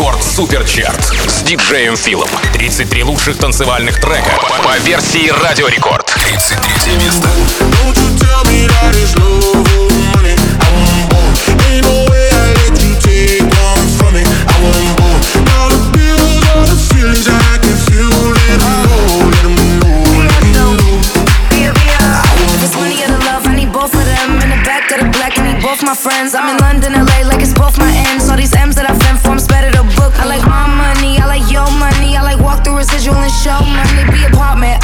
Рекорд Суперчарт с диджеем Филом. 33 лучших танцевальных трека по версии Радио Рекорд. 33 место. My friends. I'm in London, LA, like it's show. Money, be apartment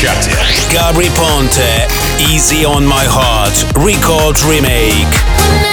Chatty. Gabry Ponte, Easy on My Heart, Record Remake.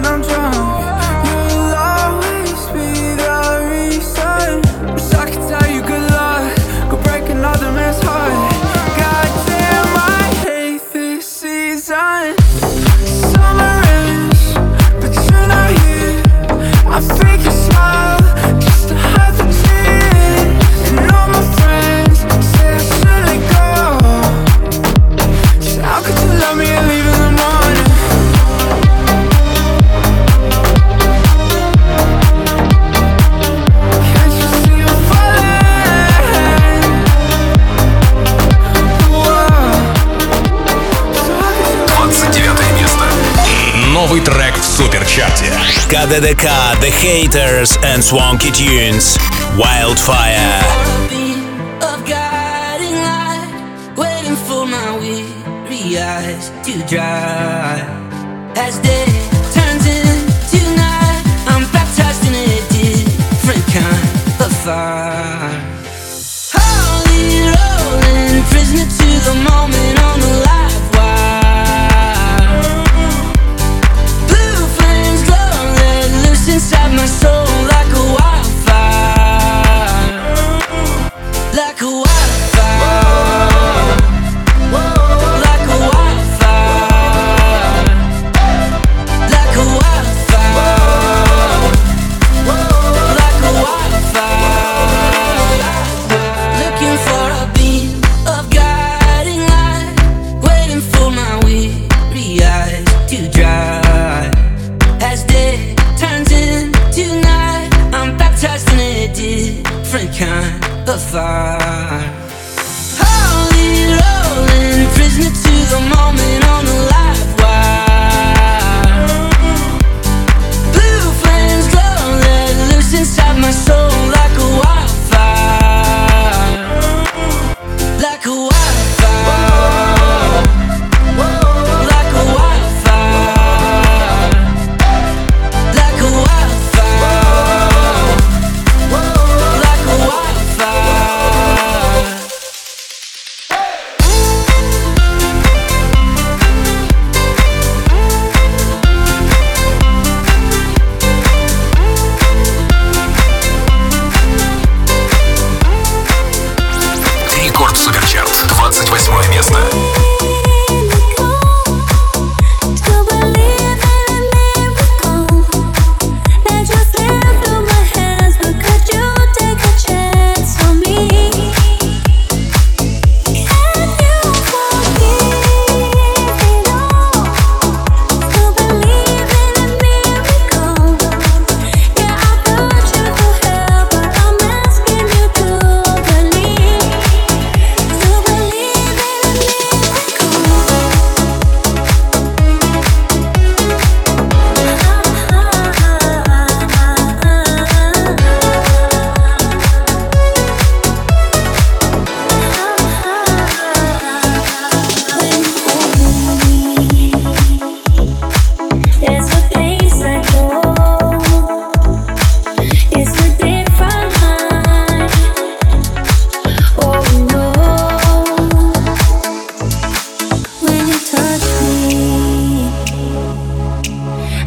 when I'm drunk. DDK, The Hatters and Swanky Tunes. Wildfire.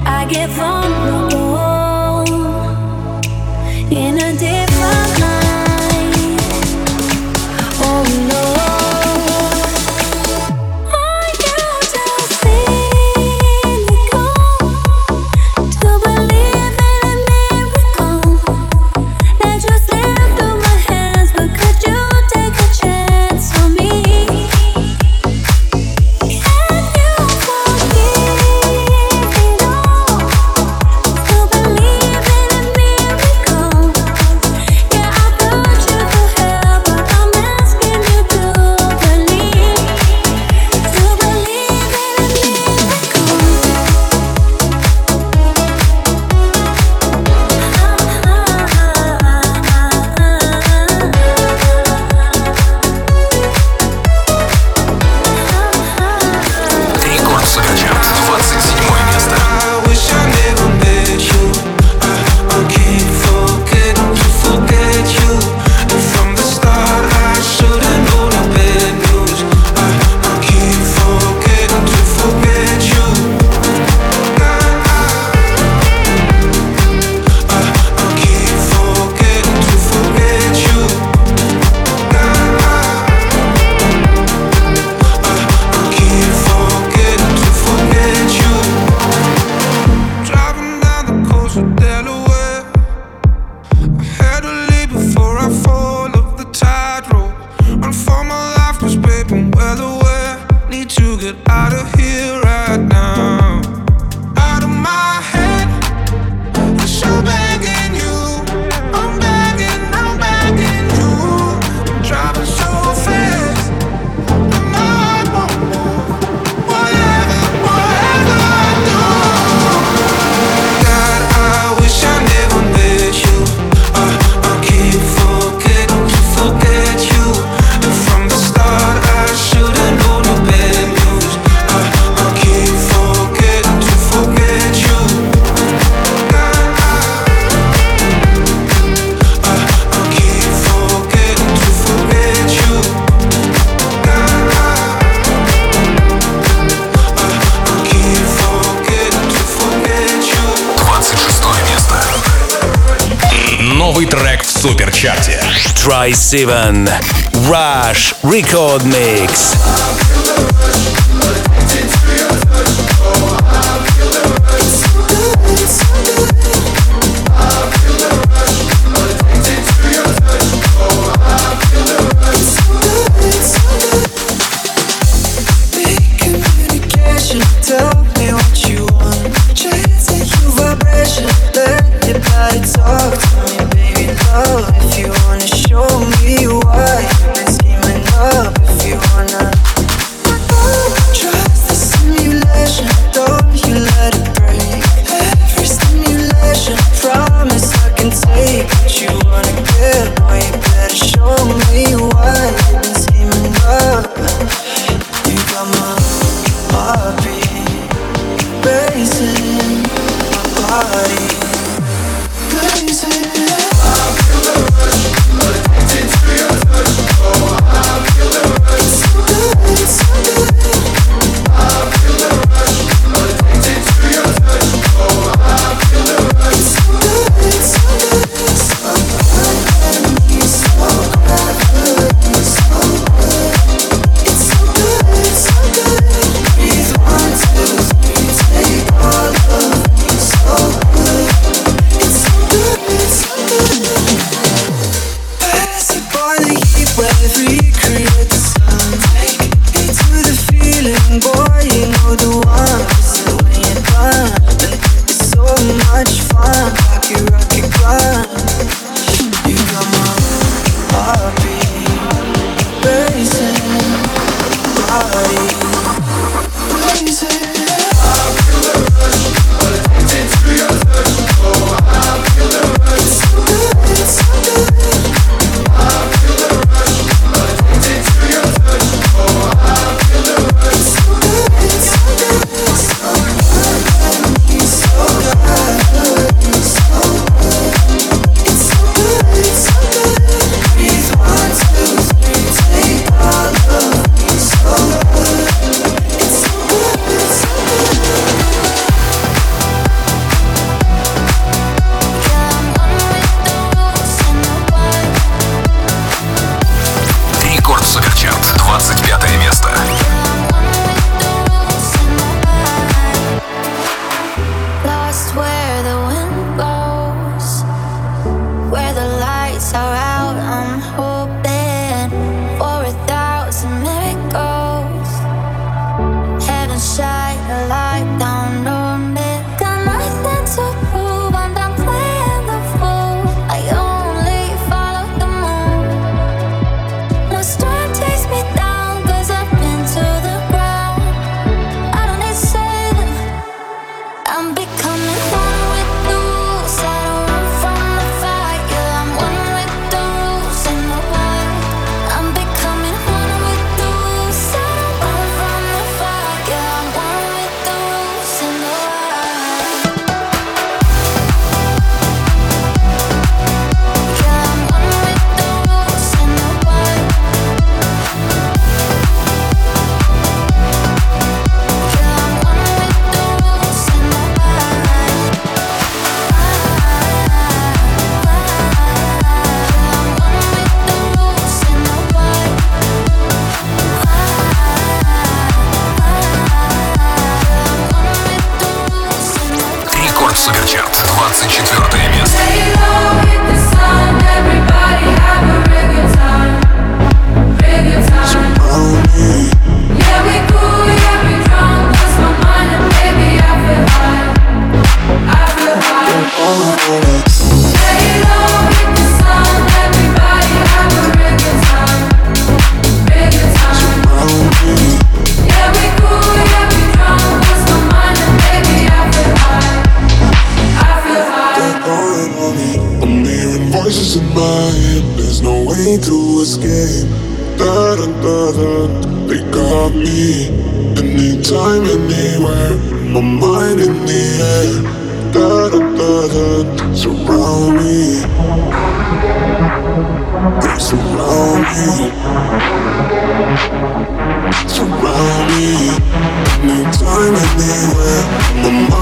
I get vulnerable. by Sivan. Rush Record Mix.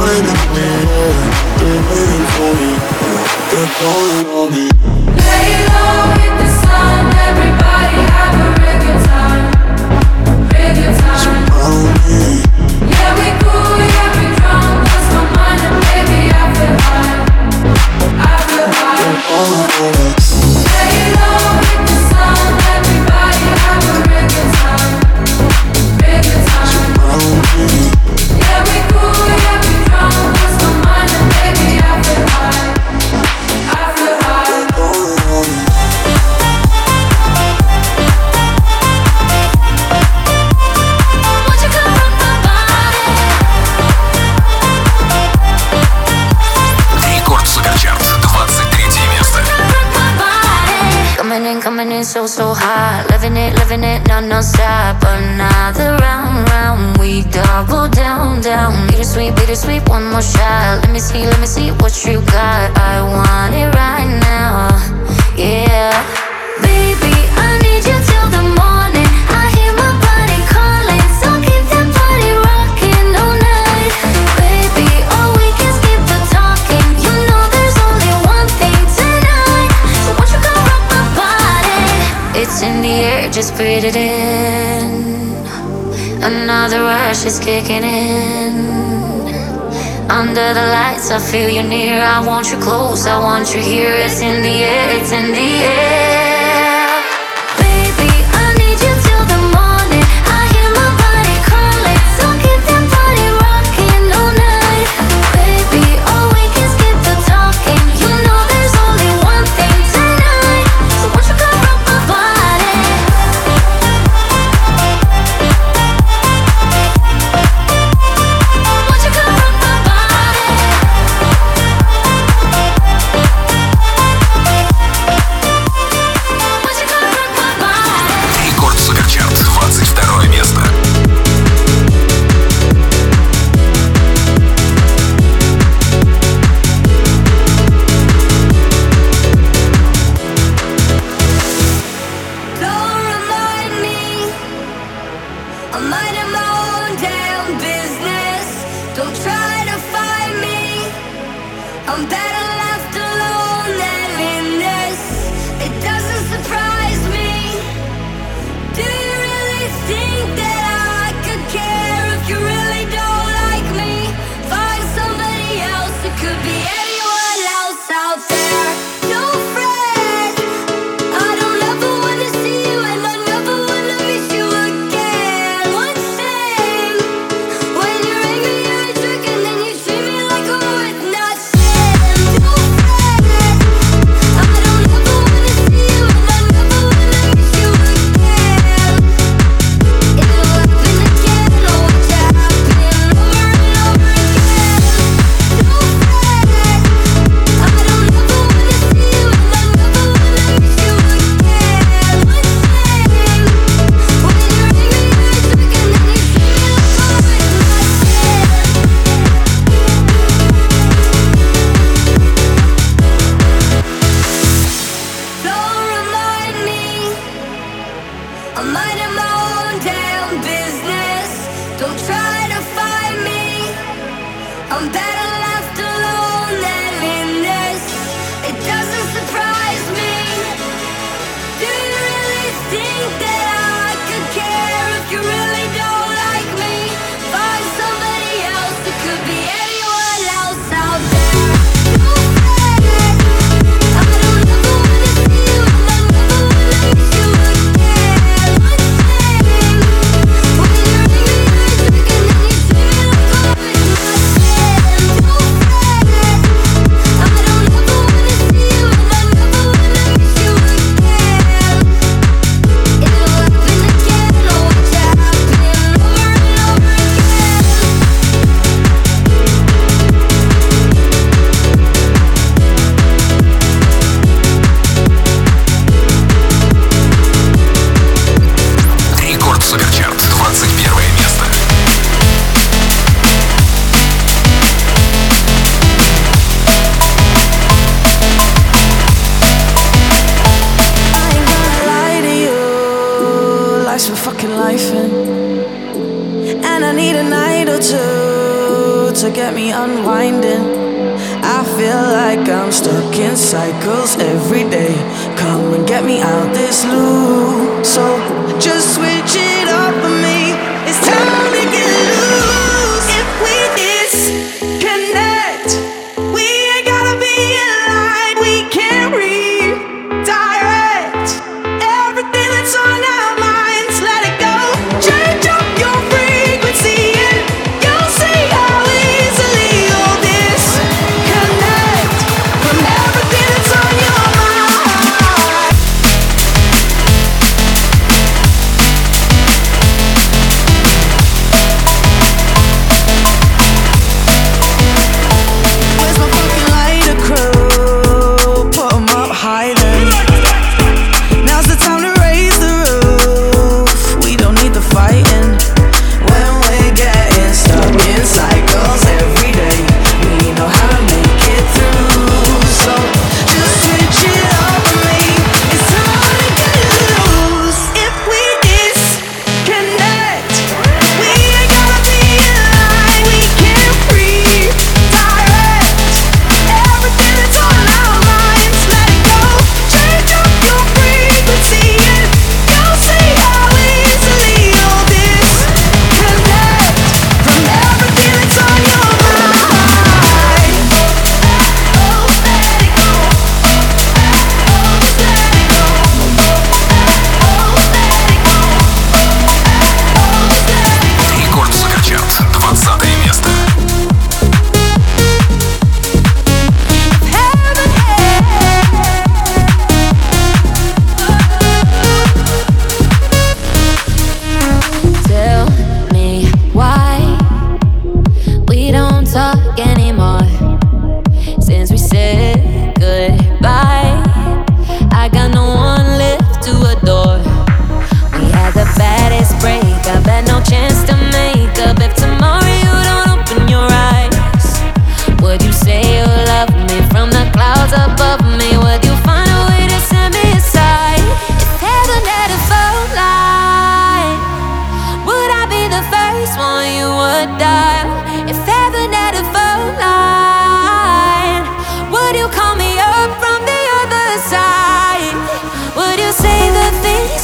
They're waiting for me. They're calling on me. Lay low. feel you near, I want you close, I want you here. It's in the air, it's in the air. I'm dead.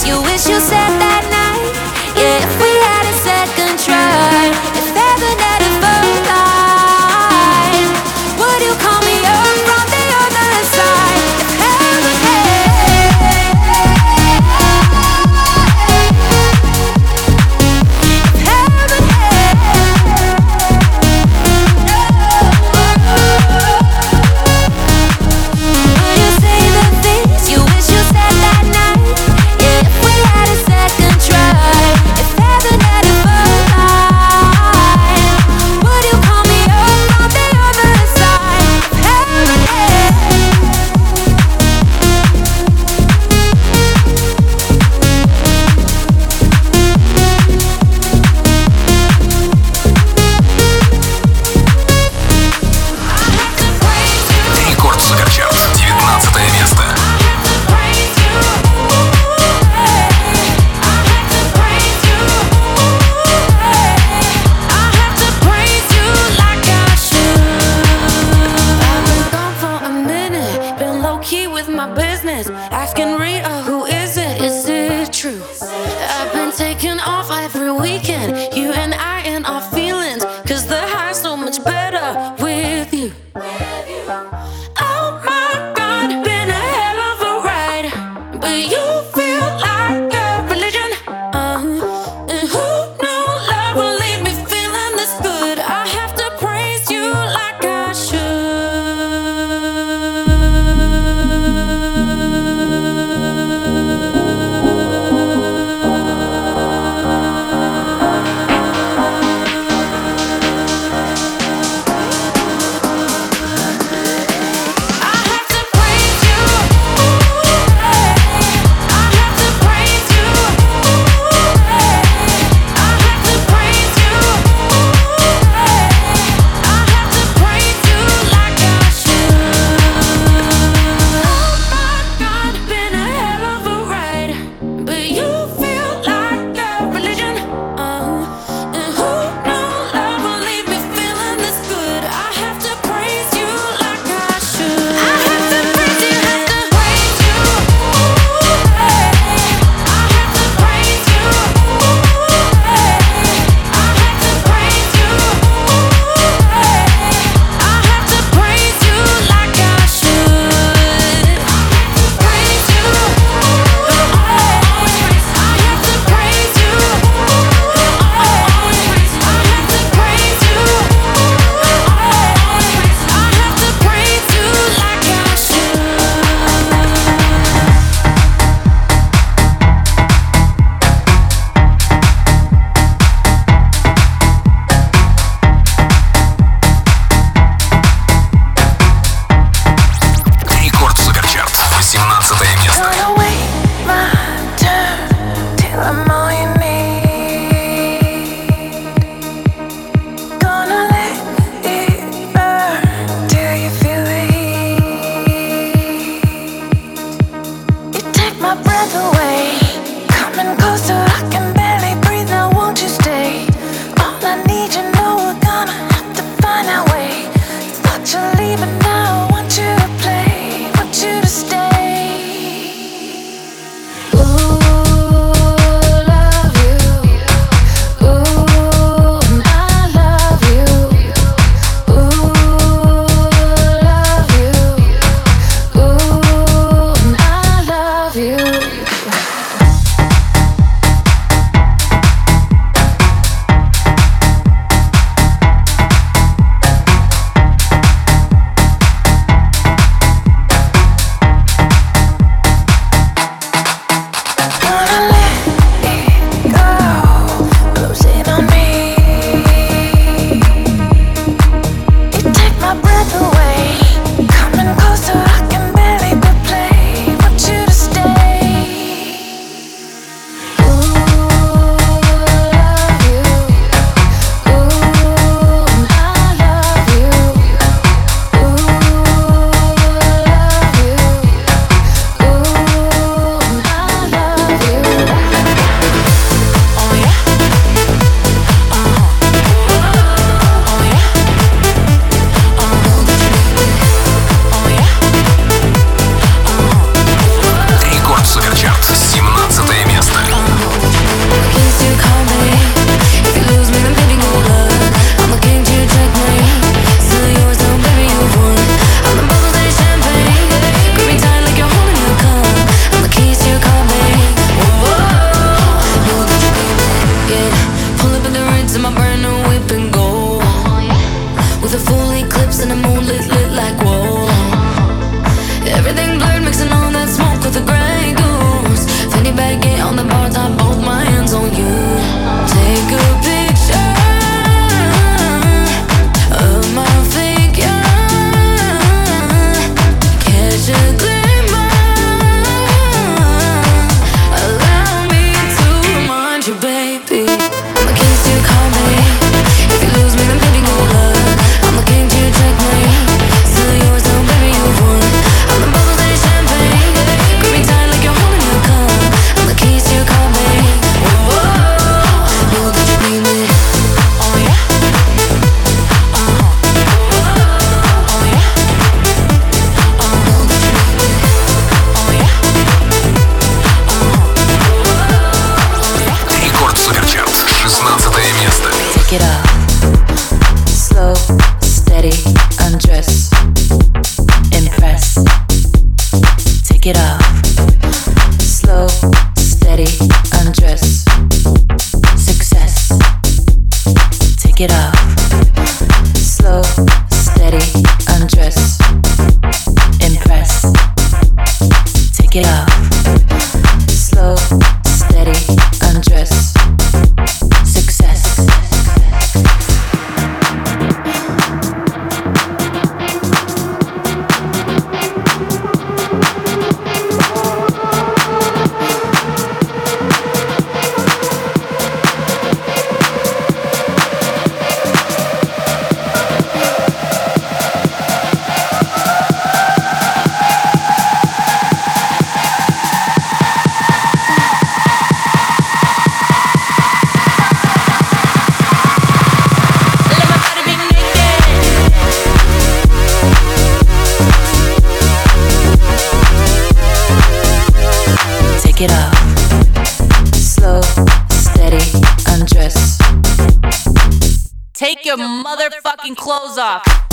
You wish you said clothes off.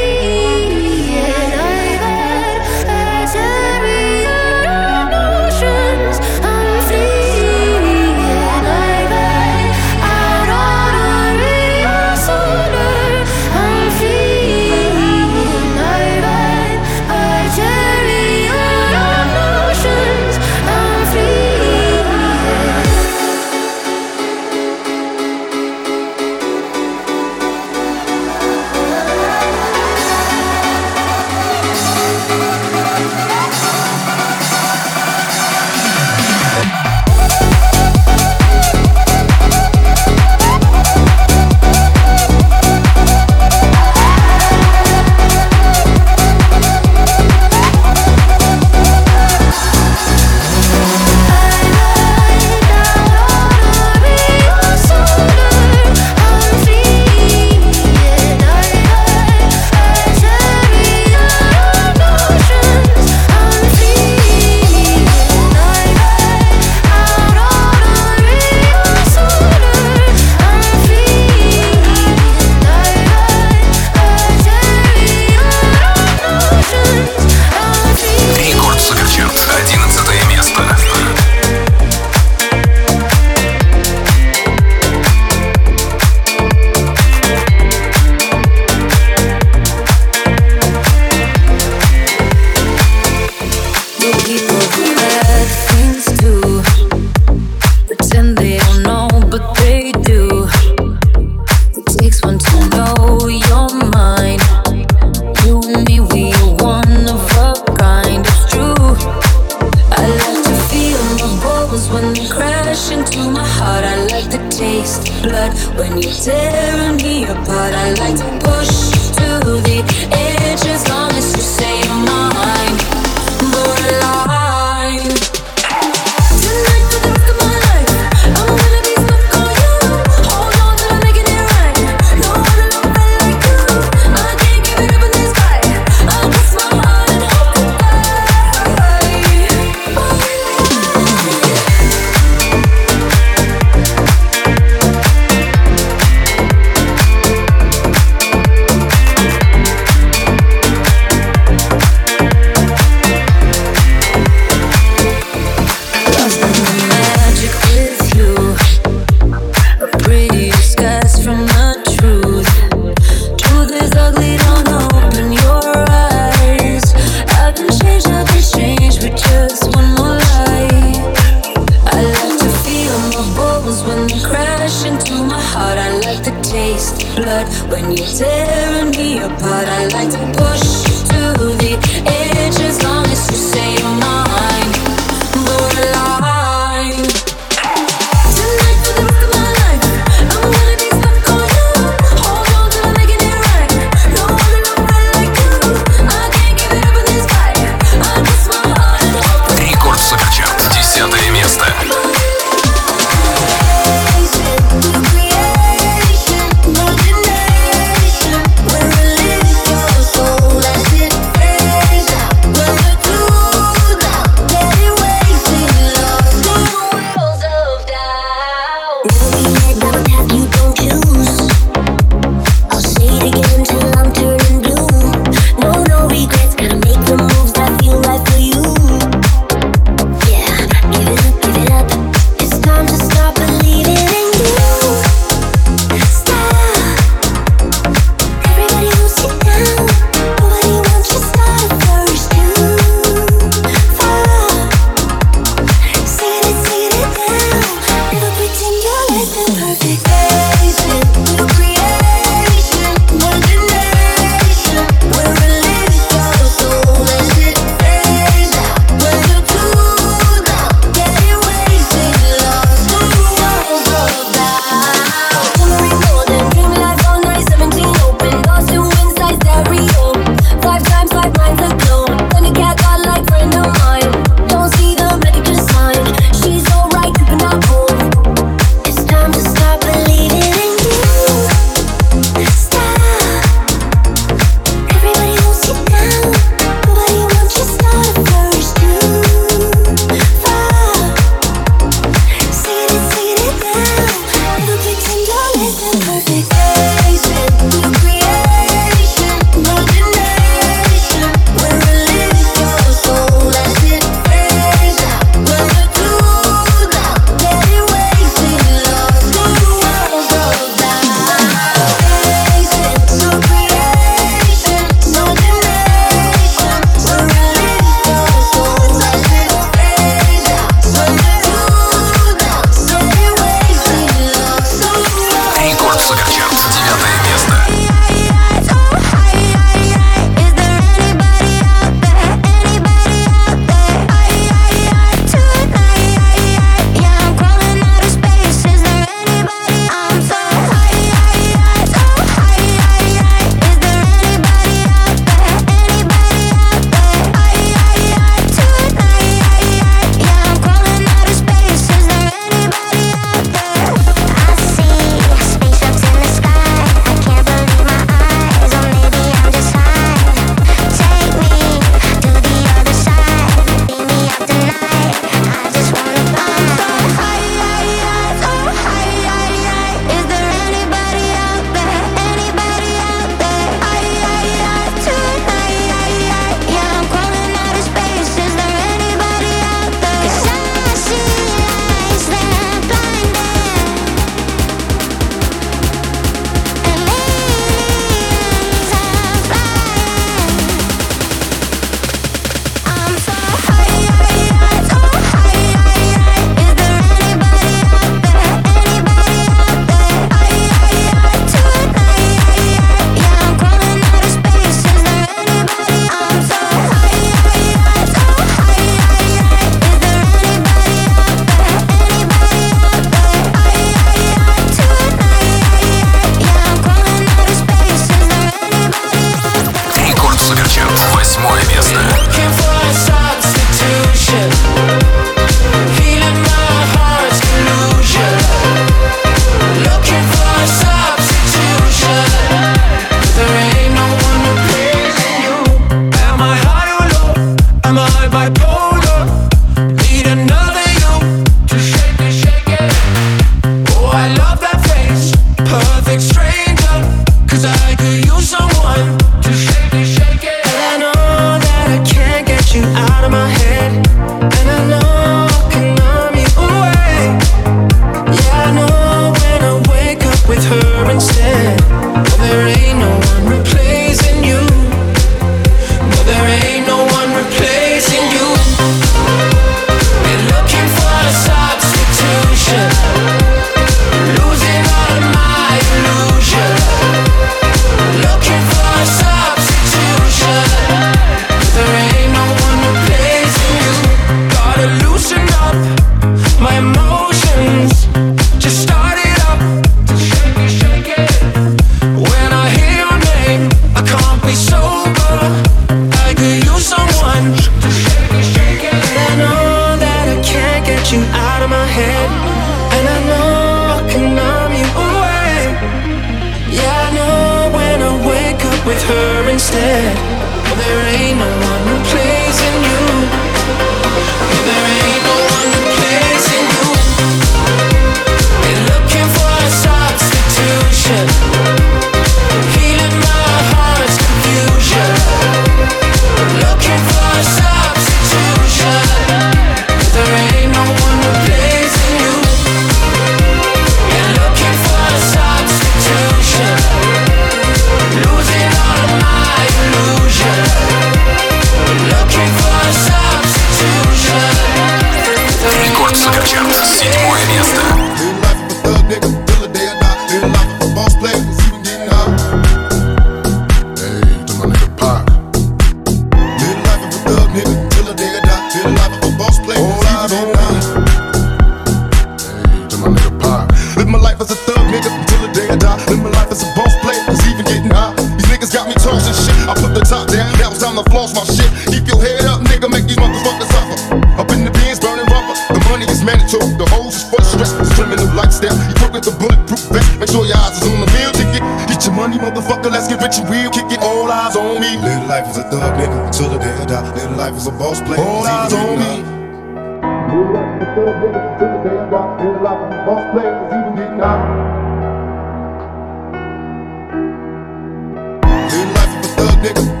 Nigga,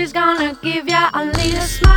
She's gonna give ya a little smile.